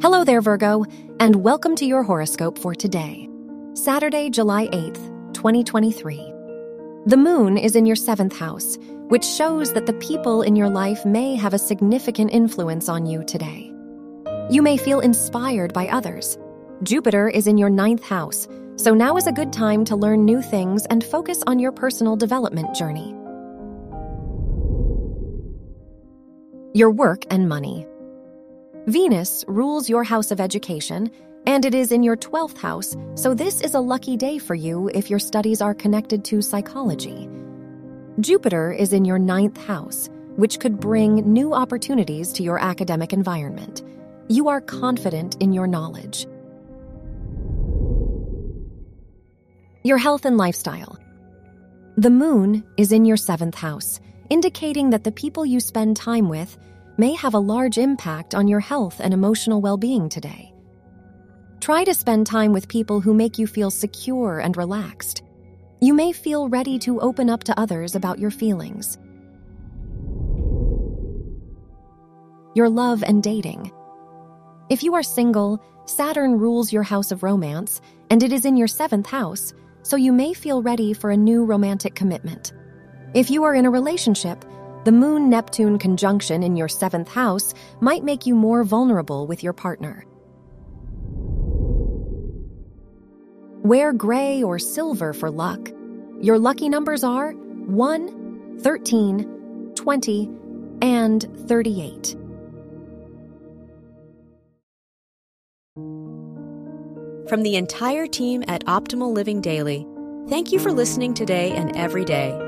Hello there, Virgo, and welcome to your horoscope for today, Saturday, July 8th, 2023. The moon is in your seventh house, which shows that the people in your life may have a significant influence on you today. You may feel inspired by others. Jupiter is in your ninth house, so now is a good time to learn new things and focus on your personal development journey. Your work and money. Venus rules your house of education, and it is in your 12th house, so this is a lucky day for you if your studies are connected to psychology. Jupiter is in your ninth house, which could bring new opportunities to your academic environment. You are confident in your knowledge. Your health and lifestyle. The moon is in your seventh house, indicating that the people you spend time with may have a large impact on your health and emotional well being today. Try to spend time with people who make you feel secure and relaxed. You may feel ready to open up to others about your feelings. Your love and dating. If you are single, Saturn rules your house of romance, and it is in your seventh house, so you may feel ready for a new romantic commitment. If you are in a relationship, the Moon Neptune conjunction in your seventh house might make you more vulnerable with your partner. Wear gray or silver for luck. Your lucky numbers are 1, 13, 20, and 38. From the entire team at Optimal Living Daily, thank you for listening today and every day.